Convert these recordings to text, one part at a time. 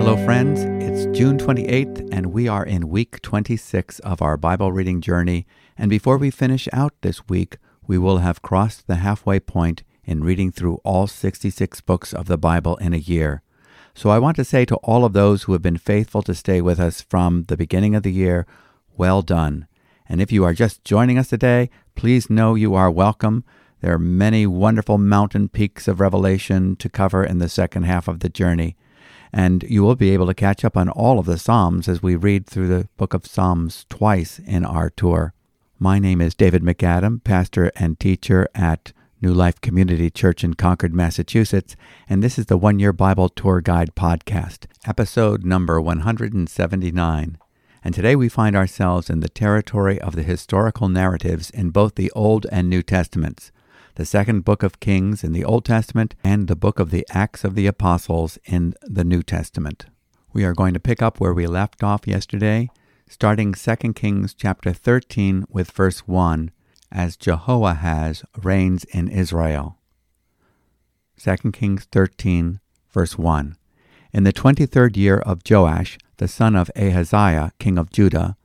Hello, friends. It's June 28th, and we are in week 26 of our Bible reading journey. And before we finish out this week, we will have crossed the halfway point in reading through all 66 books of the Bible in a year. So I want to say to all of those who have been faithful to stay with us from the beginning of the year, well done. And if you are just joining us today, please know you are welcome. There are many wonderful mountain peaks of Revelation to cover in the second half of the journey and you will be able to catch up on all of the Psalms as we read through the book of Psalms twice in our tour. My name is David MacAdam, pastor and teacher at New Life Community Church in Concord, Massachusetts, and this is the One Year Bible Tour Guide podcast, episode number 179. And today we find ourselves in the territory of the historical narratives in both the Old and New Testaments the second book of Kings in the Old Testament, and the book of the Acts of the Apostles in the New Testament. We are going to pick up where we left off yesterday, starting 2 Kings chapter 13 with verse 1, as Jehoahaz reigns in Israel. 2 Kings 13, verse 1. In the twenty third year of Joash, the son of Ahaziah, king of Judah,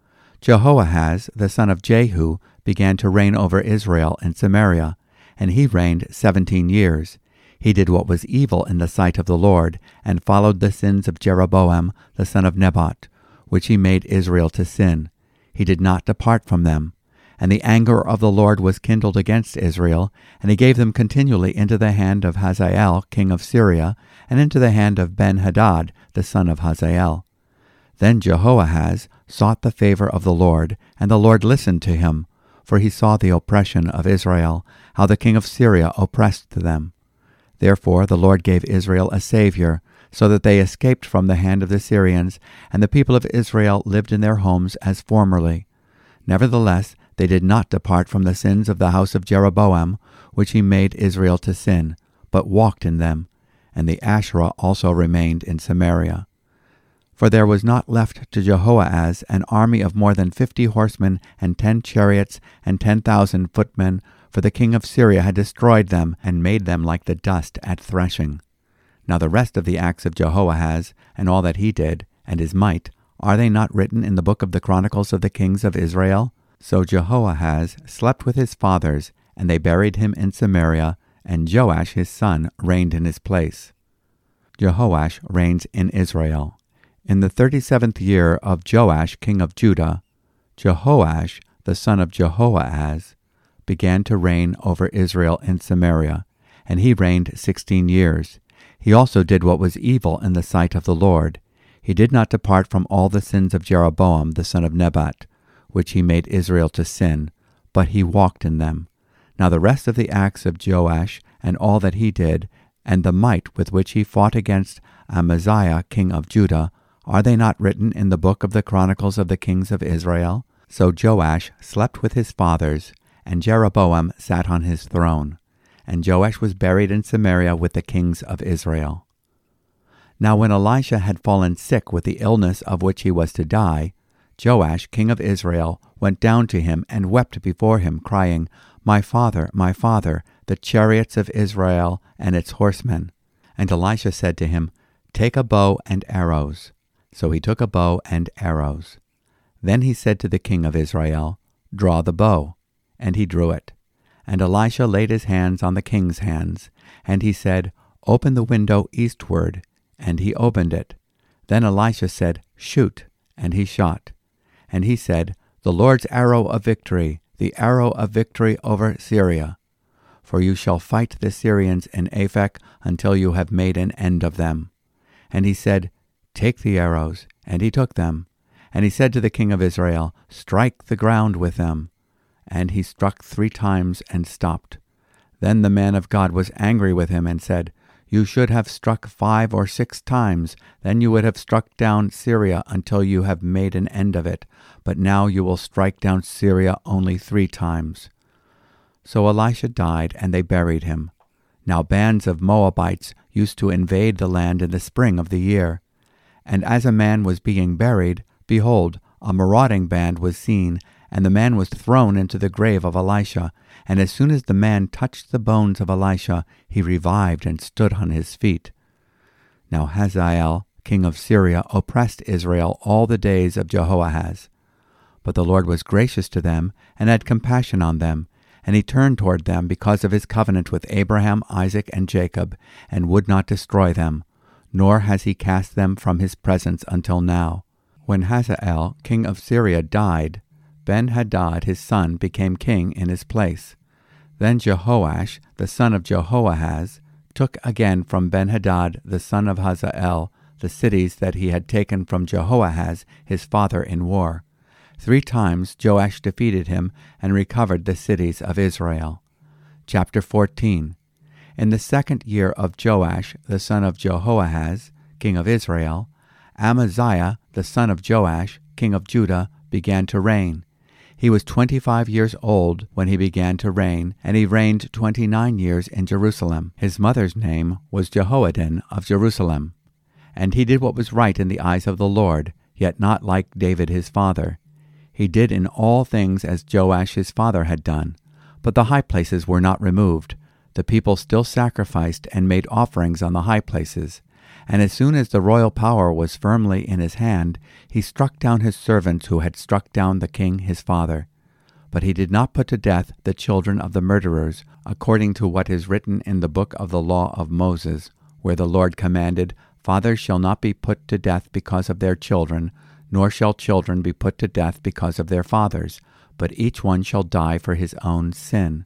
Jehoahaz, the son of Jehu, began to reign over Israel and Samaria and he reigned seventeen years. He did what was evil in the sight of the Lord, and followed the sins of Jeroboam the son of Nebat, which he made Israel to sin. He did not depart from them. And the anger of the Lord was kindled against Israel, and he gave them continually into the hand of Hazael king of Syria, and into the hand of Benhadad the son of Hazael. Then Jehoahaz sought the favor of the Lord, and the Lord listened to him, for he saw the oppression of Israel, how the king of Syria oppressed them. Therefore the Lord gave Israel a Saviour, so that they escaped from the hand of the Syrians, and the people of Israel lived in their homes as formerly. Nevertheless, they did not depart from the sins of the house of Jeroboam, which he made Israel to sin, but walked in them, and the Asherah also remained in Samaria. For there was not left to Jehoahaz an army of more than fifty horsemen, and ten chariots, and ten thousand footmen, for the king of Syria had destroyed them, and made them like the dust at threshing. Now the rest of the acts of Jehoahaz, and all that he did, and his might, are they not written in the book of the Chronicles of the kings of Israel? So Jehoahaz slept with his fathers, and they buried him in Samaria, and Joash his son reigned in his place. Jehoash reigns in Israel. In the thirty seventh year of Joash king of Judah, Jehoash the son of Jehoahaz began to reign over Israel in Samaria, and he reigned sixteen years. He also did what was evil in the sight of the Lord. He did not depart from all the sins of Jeroboam the son of Nebat, which he made Israel to sin, but he walked in them. Now the rest of the acts of Joash, and all that he did, and the might with which he fought against Amaziah king of Judah, are they not written in the book of the Chronicles of the Kings of Israel? So Joash slept with his fathers, and Jeroboam sat on his throne. And Joash was buried in Samaria with the kings of Israel. Now when Elisha had fallen sick with the illness of which he was to die, Joash, king of Israel, went down to him and wept before him, crying, My father, my father, the chariots of Israel and its horsemen. And Elisha said to him, Take a bow and arrows. So he took a bow and arrows. Then he said to the king of Israel, Draw the bow. And he drew it. And Elisha laid his hands on the king's hands, and he said, Open the window eastward. And he opened it. Then Elisha said, Shoot. And he shot. And he said, The Lord's arrow of victory, the arrow of victory over Syria. For you shall fight the Syrians in Aphek until you have made an end of them. And he said, Take the arrows. And he took them. And he said to the king of Israel, Strike the ground with them. And he struck three times and stopped. Then the man of God was angry with him and said, You should have struck five or six times, then you would have struck down Syria until you have made an end of it. But now you will strike down Syria only three times. So Elisha died, and they buried him. Now bands of Moabites used to invade the land in the spring of the year. And as a man was being buried, behold, a marauding band was seen, and the man was thrown into the grave of Elisha, And as soon as the man touched the bones of Elisha, he revived and stood on his feet. Now Hazael, king of Syria, oppressed Israel all the days of Jehoahaz. But the Lord was gracious to them, and had compassion on them, and he turned toward them because of his covenant with Abraham, Isaac, and Jacob, and would not destroy them, nor has he cast them from his presence until now. When Hazael, king of Syria, died, Ben Hadad his son became king in his place. Then Jehoash, the son of Jehoahaz, took again from Ben Hadad the son of Hazael the cities that he had taken from Jehoahaz his father in war. Three times Joash defeated him and recovered the cities of Israel. Chapter 14 In the second year of Joash the son of Jehoahaz, king of Israel, Amaziah the son of Joash, king of Judah, began to reign. He was twenty five years old when he began to reign, and he reigned twenty nine years in Jerusalem. His mother's name was Jehoaddin of Jerusalem. And he did what was right in the eyes of the Lord, yet not like David his father. He did in all things as Joash his father had done. But the high places were not removed. The people still sacrificed and made offerings on the high places. And as soon as the royal power was firmly in his hand, he struck down his servants who had struck down the king his father. But he did not put to death the children of the murderers, according to what is written in the book of the law of Moses, where the Lord commanded, Fathers shall not be put to death because of their children, nor shall children be put to death because of their fathers, but each one shall die for his own sin.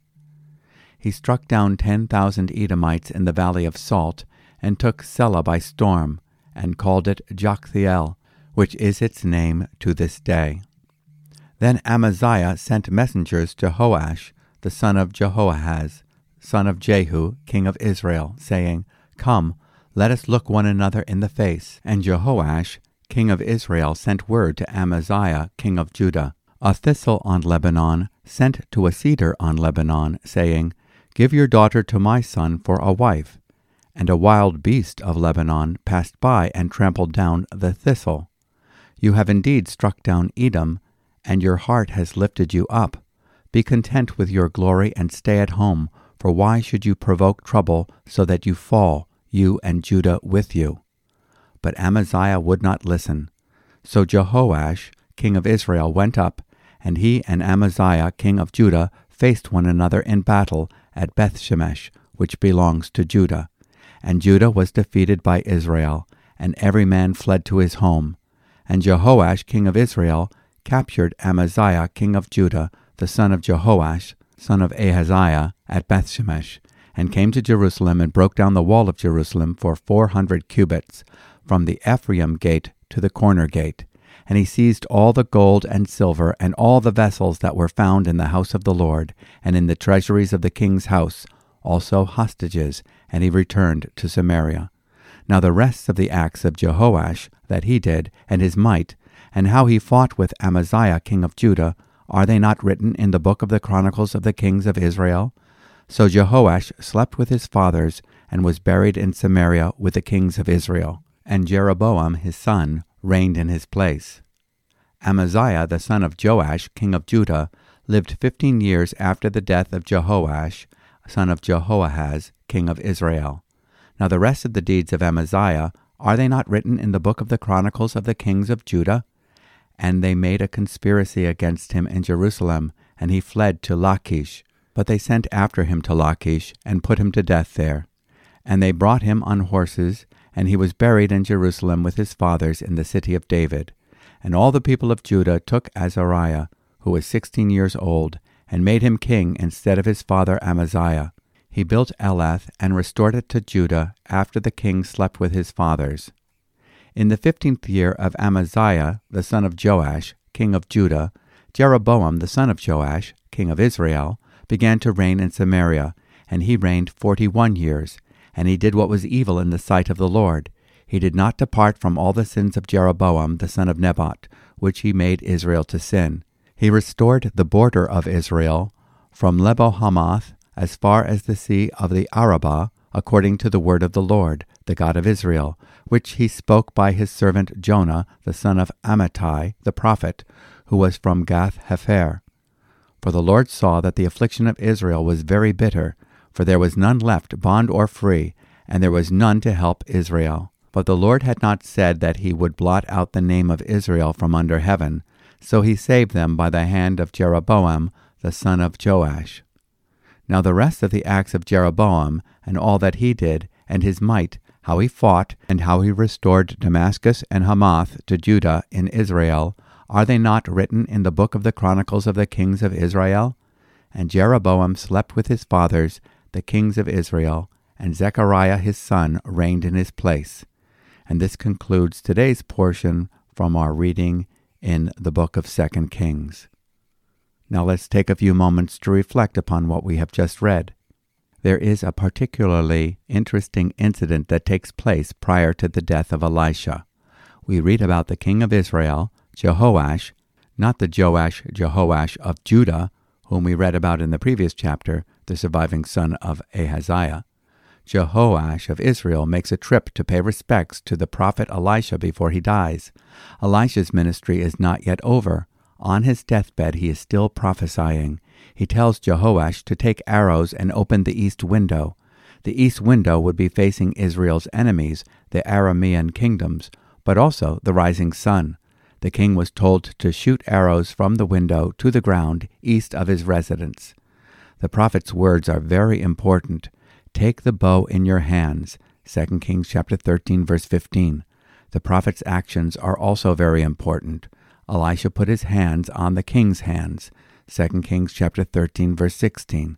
He struck down ten thousand Edomites in the valley of Salt, and took Selah by storm, and called it Joktheel, which is its name to this day. Then Amaziah sent messengers to Joash, the son of Jehoahaz, son of Jehu, king of Israel, saying, Come, let us look one another in the face. And Jehoash, king of Israel, sent word to Amaziah, king of Judah, A thistle on Lebanon sent to a cedar on Lebanon, saying, Give your daughter to my son for a wife and a wild beast of Lebanon passed by and trampled down the thistle. You have indeed struck down Edom, and your heart has lifted you up. Be content with your glory and stay at home, for why should you provoke trouble so that you fall, you and Judah with you? But Amaziah would not listen. So Jehoash, king of Israel, went up, and he and Amaziah, king of Judah, faced one another in battle at Bethshemesh, which belongs to Judah. And Judah was defeated by Israel, and every man fled to his home. And Jehoash, king of Israel, captured Amaziah, king of Judah, the son of Jehoash, son of Ahaziah, at Bethshemesh, and came to Jerusalem and broke down the wall of Jerusalem for four hundred cubits, from the Ephraim gate to the corner gate. And he seized all the gold and silver and all the vessels that were found in the house of the Lord, and in the treasuries of the king's house, also hostages, and he returned to Samaria. Now the rest of the acts of Jehoash that he did, and his might, and how he fought with Amaziah king of Judah, are they not written in the book of the Chronicles of the kings of Israel? So Jehoash slept with his fathers, and was buried in Samaria with the kings of Israel. And Jeroboam his son reigned in his place. Amaziah the son of Joash king of Judah lived fifteen years after the death of Jehoash, son of Jehoahaz, king of Israel. Now the rest of the deeds of Amaziah, are they not written in the book of the Chronicles of the kings of Judah? And they made a conspiracy against him in Jerusalem, and he fled to Lachish. But they sent after him to Lachish, and put him to death there. And they brought him on horses, and he was buried in Jerusalem with his fathers in the city of David. And all the people of Judah took Azariah, who was sixteen years old, and made him king instead of his father Amaziah. He built Elath and restored it to Judah after the king slept with his fathers. In the fifteenth year of Amaziah, the son of Joash, king of Judah, Jeroboam, the son of Joash, king of Israel, began to reign in Samaria, and he reigned forty one years. And he did what was evil in the sight of the Lord. He did not depart from all the sins of Jeroboam, the son of Nebat, which he made Israel to sin. He restored the border of Israel from Lebo Hamath as far as the sea of the Arabah, according to the word of the Lord, the God of Israel, which he spoke by his servant Jonah, the son of Amittai, the prophet, who was from Gath Hepher. For the Lord saw that the affliction of Israel was very bitter, for there was none left, bond or free, and there was none to help Israel. But the Lord had not said that he would blot out the name of Israel from under heaven, so he saved them by the hand of Jeroboam the son of Joash. Now the rest of the acts of Jeroboam, and all that he did, and his might, how he fought, and how he restored Damascus and Hamath to Judah in Israel, are they not written in the book of the Chronicles of the kings of Israel? And Jeroboam slept with his fathers, the kings of Israel, and Zechariah his son reigned in his place. And this concludes today's portion from our reading in the book of Second Kings. Now let's take a few moments to reflect upon what we have just read. There is a particularly interesting incident that takes place prior to the death of Elisha. We read about the king of Israel, Jehoash, not the Joash Jehoash of Judah, whom we read about in the previous chapter, the surviving son of Ahaziah. Jehoash of Israel makes a trip to pay respects to the prophet Elisha before he dies. Elisha's ministry is not yet over. On his deathbed, he is still prophesying. He tells Jehoash to take arrows and open the east window. The east window would be facing Israel's enemies, the Aramean kingdoms, but also the rising sun. The king was told to shoot arrows from the window to the ground east of his residence. The prophet's words are very important. Take the bow in your hands. 2 Kings chapter 13 verse 15. The prophet's actions are also very important. Elisha put his hands on the king's hands. 2 Kings chapter 13 verse 16.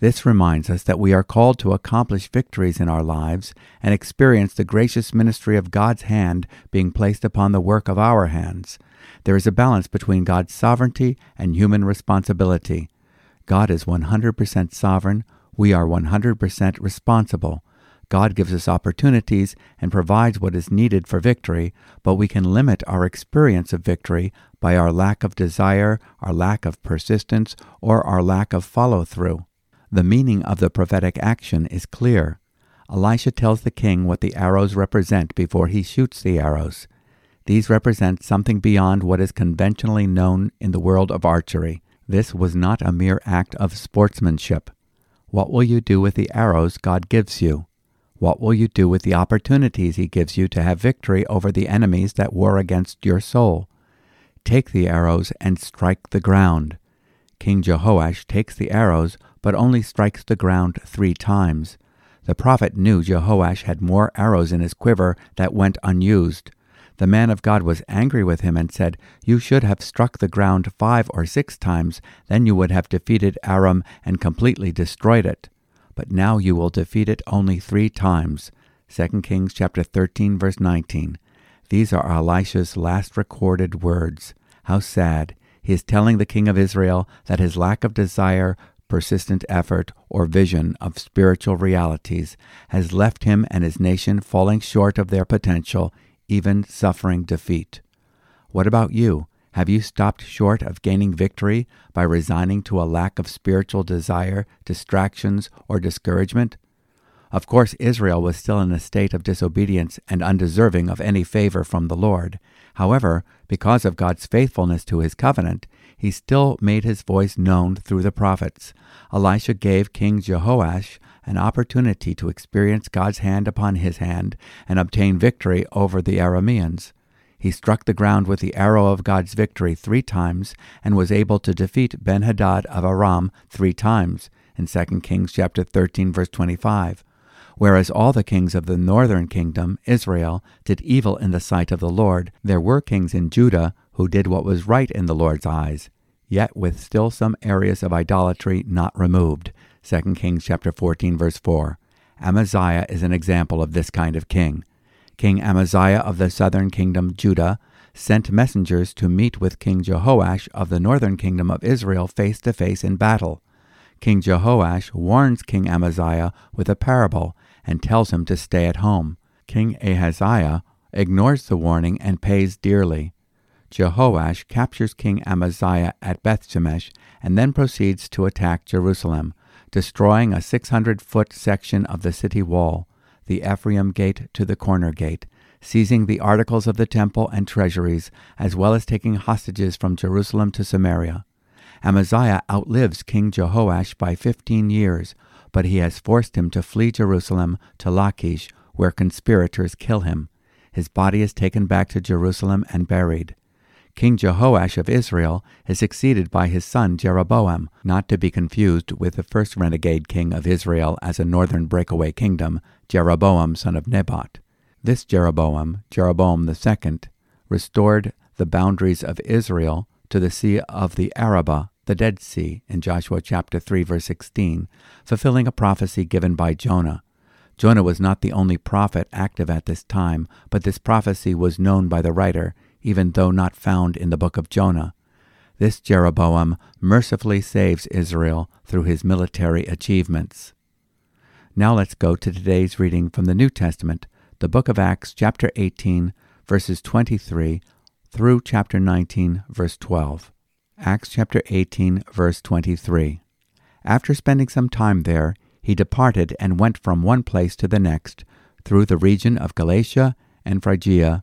This reminds us that we are called to accomplish victories in our lives and experience the gracious ministry of God's hand being placed upon the work of our hands. There is a balance between God's sovereignty and human responsibility. God is 100% sovereign, we are 100% responsible. God gives us opportunities and provides what is needed for victory, but we can limit our experience of victory by our lack of desire, our lack of persistence, or our lack of follow through. The meaning of the prophetic action is clear. Elisha tells the king what the arrows represent before he shoots the arrows. These represent something beyond what is conventionally known in the world of archery. This was not a mere act of sportsmanship. What will you do with the arrows God gives you? What will you do with the opportunities He gives you to have victory over the enemies that war against your soul? Take the arrows and strike the ground. King Jehoash takes the arrows, but only strikes the ground three times. The prophet knew Jehoash had more arrows in his quiver that went unused. The man of God was angry with him and said, You should have struck the ground five or six times, then you would have defeated Aram and completely destroyed it. But now you will defeat it only three times. 2 Kings chapter 13 verse 19. These are Elisha's last recorded words. How sad. He is telling the king of Israel that his lack of desire, persistent effort, or vision of spiritual realities has left him and his nation falling short of their potential even suffering defeat. What about you? Have you stopped short of gaining victory by resigning to a lack of spiritual desire, distractions, or discouragement? Of course, Israel was still in a state of disobedience and undeserving of any favor from the Lord. However, because of God's faithfulness to his covenant, he still made his voice known through the prophets. Elisha gave King Jehoash an opportunity to experience God's hand upon his hand and obtain victory over the Arameans. He struck the ground with the arrow of God's victory three times and was able to defeat Ben-Hadad of Aram three times in 2 Kings chapter 13 verse 25. Whereas all the kings of the northern kingdom, Israel, did evil in the sight of the Lord, there were kings in Judah who did what was right in the Lord's eyes, yet with still some areas of idolatry not removed. 2 Kings chapter 14 verse 4. Amaziah is an example of this kind of king. King Amaziah of the southern kingdom Judah sent messengers to meet with King Jehoash of the northern kingdom of Israel face to face in battle. King Jehoash warns King Amaziah with a parable and tells him to stay at home. King Ahaziah ignores the warning and pays dearly. Jehoash captures King Amaziah at Bethshemesh and then proceeds to attack Jerusalem, destroying a 600 foot section of the city wall, the Ephraim gate to the corner gate, seizing the articles of the temple and treasuries, as well as taking hostages from Jerusalem to Samaria. Amaziah outlives King Jehoash by fifteen years, but he has forced him to flee Jerusalem to Lachish, where conspirators kill him. His body is taken back to Jerusalem and buried. King Jehoash of Israel is succeeded by his son Jeroboam, not to be confused with the first renegade king of Israel as a northern breakaway kingdom, Jeroboam son of Nebat. This Jeroboam, Jeroboam II, restored the boundaries of Israel to the Sea of the Arabah, the Dead Sea, in Joshua chapter 3 verse 16, fulfilling a prophecy given by Jonah. Jonah was not the only prophet active at this time, but this prophecy was known by the writer, even though not found in the book of Jonah. This Jeroboam mercifully saves Israel through his military achievements. Now let's go to today's reading from the New Testament, the book of Acts, chapter 18, verses 23 through chapter 19, verse 12. Acts chapter 18, verse 23. After spending some time there, he departed and went from one place to the next through the region of Galatia and Phrygia,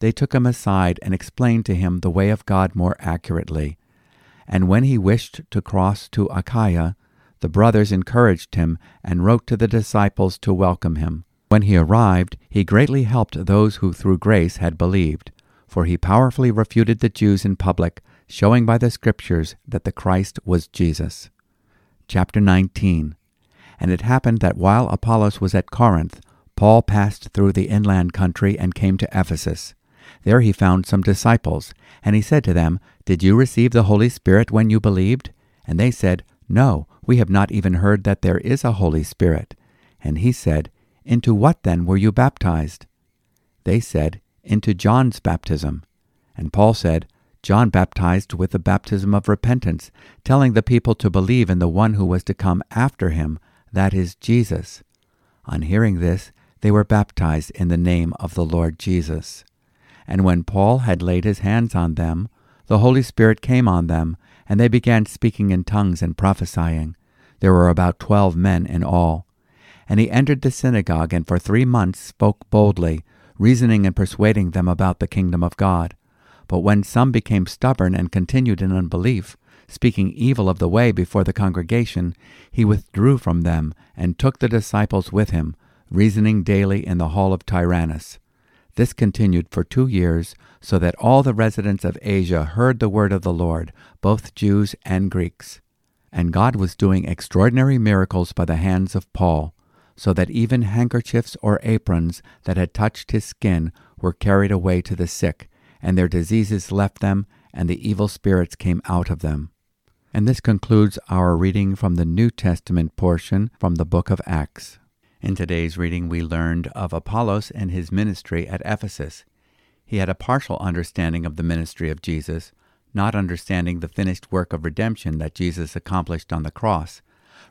they took him aside and explained to him the way of God more accurately. And when he wished to cross to Achaia, the brothers encouraged him and wrote to the disciples to welcome him. When he arrived, he greatly helped those who through grace had believed, for he powerfully refuted the Jews in public, showing by the Scriptures that the Christ was Jesus. Chapter 19 And it happened that while Apollos was at Corinth, Paul passed through the inland country and came to Ephesus. There he found some disciples, and he said to them, Did you receive the Holy Spirit when you believed? And they said, No, we have not even heard that there is a Holy Spirit. And he said, Into what then were you baptized? They said, Into John's baptism. And Paul said, John baptized with the baptism of repentance, telling the people to believe in the one who was to come after him, that is Jesus. On hearing this, they were baptized in the name of the Lord Jesus. And when Paul had laid his hands on them, the Holy Spirit came on them, and they began speaking in tongues and prophesying. There were about twelve men in all. And he entered the synagogue, and for three months spoke boldly, reasoning and persuading them about the kingdom of God. But when some became stubborn and continued in unbelief, speaking evil of the way before the congregation, he withdrew from them and took the disciples with him, reasoning daily in the hall of Tyrannus. This continued for two years, so that all the residents of Asia heard the word of the Lord, both Jews and Greeks. And God was doing extraordinary miracles by the hands of Paul, so that even handkerchiefs or aprons that had touched his skin were carried away to the sick, and their diseases left them, and the evil spirits came out of them. And this concludes our reading from the New Testament portion from the book of Acts. In today's reading, we learned of Apollos and his ministry at Ephesus. He had a partial understanding of the ministry of Jesus, not understanding the finished work of redemption that Jesus accomplished on the cross.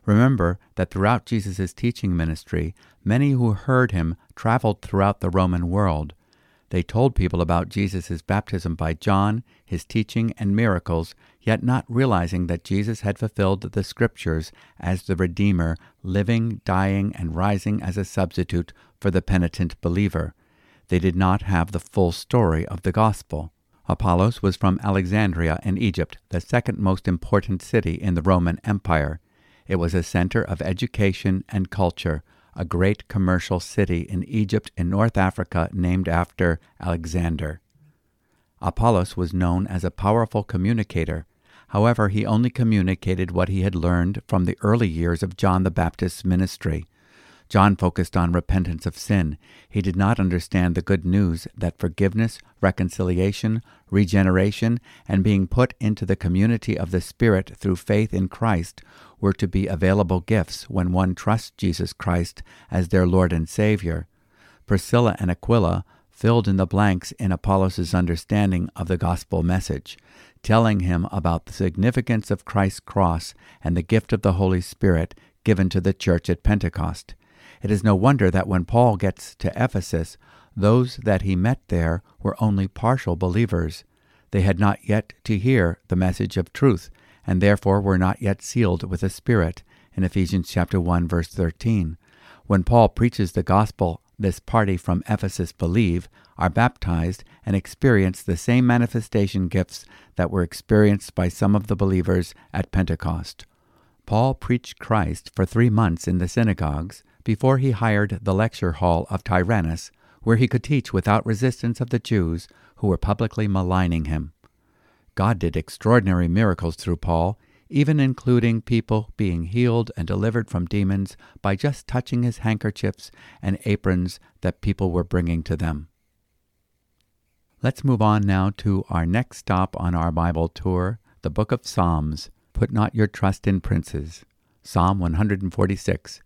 Remember that throughout Jesus' teaching ministry, many who heard him traveled throughout the Roman world. They told people about Jesus' baptism by John, his teaching, and miracles, yet not realizing that Jesus had fulfilled the Scriptures as the Redeemer, living, dying, and rising as a substitute for the penitent believer. They did not have the full story of the gospel. Apollos was from Alexandria in Egypt, the second most important city in the Roman Empire. It was a center of education and culture, a great commercial city in Egypt in North Africa named after Alexander. Apollos was known as a powerful communicator. However, he only communicated what he had learned from the early years of John the Baptist's ministry. John focused on repentance of sin. He did not understand the good news that forgiveness, reconciliation, regeneration, and being put into the community of the Spirit through faith in Christ were to be available gifts when one trusts Jesus Christ as their Lord and Savior. Priscilla and Aquila filled in the blanks in Apollos' understanding of the gospel message, telling him about the significance of Christ's cross and the gift of the Holy Spirit given to the church at Pentecost. It is no wonder that when Paul gets to Ephesus, those that he met there were only partial believers. They had not yet to hear the message of truth, and therefore were not yet sealed with the Spirit, in Ephesians chapter 1 verse 13. When Paul preaches the gospel, this party from Ephesus believe, are baptized, and experience the same manifestation gifts that were experienced by some of the believers at Pentecost. Paul preached Christ for three months in the synagogues before he hired the lecture hall of Tyrannus, where he could teach without resistance of the Jews who were publicly maligning him. God did extraordinary miracles through Paul, even including people being healed and delivered from demons by just touching his handkerchiefs and aprons that people were bringing to them. Let's move on now to our next stop on our Bible tour, the book of Psalms. Put not your trust in princes. Psalm 146.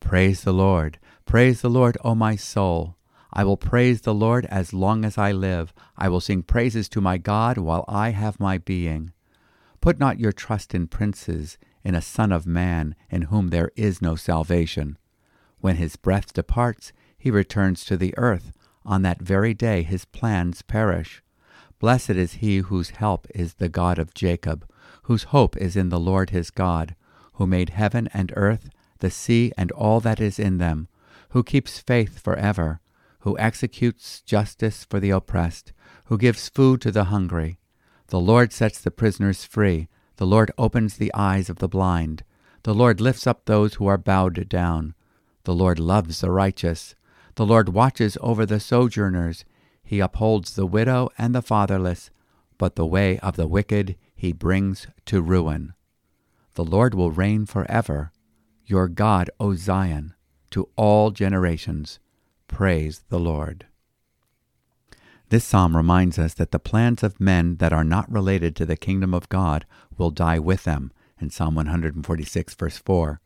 Praise the Lord. Praise the Lord, O my soul. I will praise the Lord as long as I live. I will sing praises to my God while I have my being. Put not your trust in princes, in a son of man, in whom there is no salvation. When his breath departs, he returns to the earth. On that very day his plans perish. Blessed is he whose help is the God of Jacob, whose hope is in the Lord his God, who made heaven and earth, the sea and all that is in them, who keeps faith forever, who executes justice for the oppressed, who gives food to the hungry. The Lord sets the prisoners free. The Lord opens the eyes of the blind. The Lord lifts up those who are bowed down. The Lord loves the righteous. The Lord watches over the sojourners. He upholds the widow and the fatherless, but the way of the wicked he brings to ruin. The Lord will reign forever. Your God, O Zion, to all generations. Praise the Lord. This psalm reminds us that the plans of men that are not related to the kingdom of God will die with them, in Psalm 146, verse 4.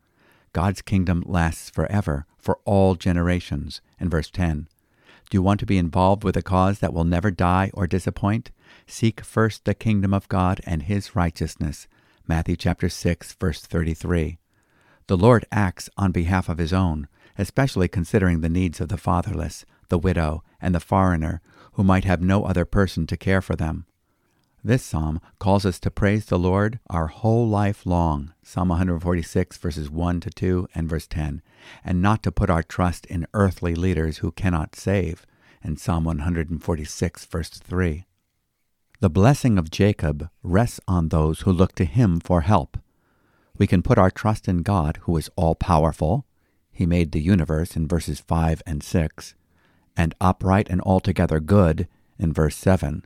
God's kingdom lasts forever, for all generations, in verse 10. Do you want to be involved with a cause that will never die or disappoint? Seek first the kingdom of God and his righteousness. Matthew chapter 6, verse 33. The Lord acts on behalf of his own, especially considering the needs of the fatherless, the widow, and the foreigner, who might have no other person to care for them. This psalm calls us to praise the Lord our whole life long, Psalm 146, verses 1 to 2 and verse 10, and not to put our trust in earthly leaders who cannot save, in Psalm 146, verse 3. The blessing of Jacob rests on those who look to him for help. We can put our trust in God, who is all powerful. He made the universe in verses 5 and 6, and upright and altogether good in verse 7.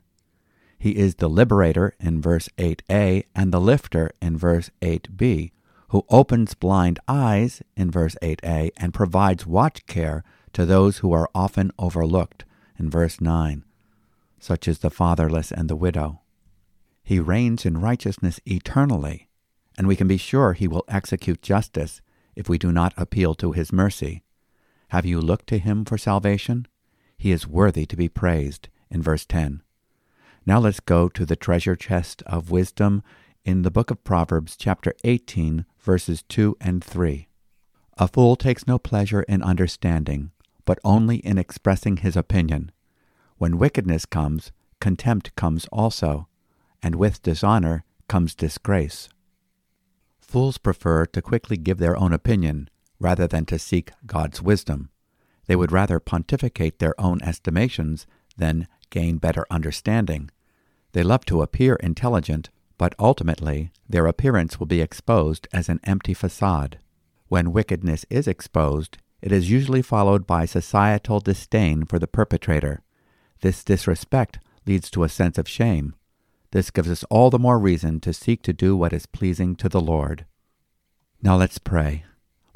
He is the liberator in verse 8a and the lifter in verse 8b, who opens blind eyes in verse 8a and provides watch care to those who are often overlooked in verse 9, such as the fatherless and the widow. He reigns in righteousness eternally and we can be sure he will execute justice if we do not appeal to his mercy. Have you looked to him for salvation? He is worthy to be praised, in verse 10. Now let's go to the treasure chest of wisdom in the book of Proverbs, chapter 18, verses 2 and 3. A fool takes no pleasure in understanding, but only in expressing his opinion. When wickedness comes, contempt comes also, and with dishonor comes disgrace. Fools prefer to quickly give their own opinion rather than to seek God's wisdom. They would rather pontificate their own estimations than gain better understanding. They love to appear intelligent, but ultimately their appearance will be exposed as an empty facade. When wickedness is exposed, it is usually followed by societal disdain for the perpetrator. This disrespect leads to a sense of shame. This gives us all the more reason to seek to do what is pleasing to the Lord. Now let's pray.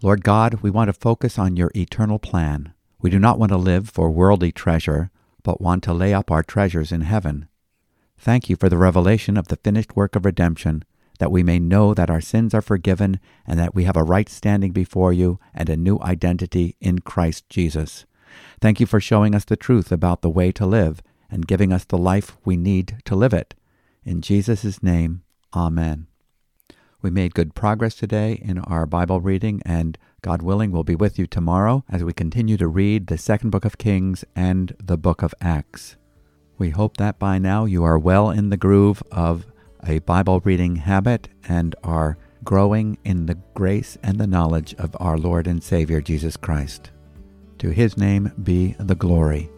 Lord God, we want to focus on your eternal plan. We do not want to live for worldly treasure, but want to lay up our treasures in heaven. Thank you for the revelation of the finished work of redemption, that we may know that our sins are forgiven and that we have a right standing before you and a new identity in Christ Jesus. Thank you for showing us the truth about the way to live and giving us the life we need to live it. In Jesus' name, Amen. We made good progress today in our Bible reading, and God willing, we'll be with you tomorrow as we continue to read the second book of Kings and the book of Acts. We hope that by now you are well in the groove of a Bible reading habit and are growing in the grace and the knowledge of our Lord and Savior Jesus Christ. To his name be the glory.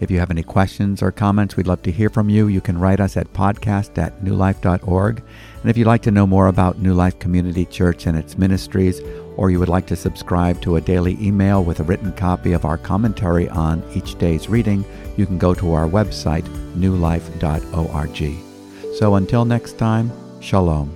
If you have any questions or comments, we'd love to hear from you. You can write us at podcast at newlife.org. And if you'd like to know more about New Life Community Church and its ministries, or you would like to subscribe to a daily email with a written copy of our commentary on each day's reading, you can go to our website, newlife.org. So until next time, Shalom.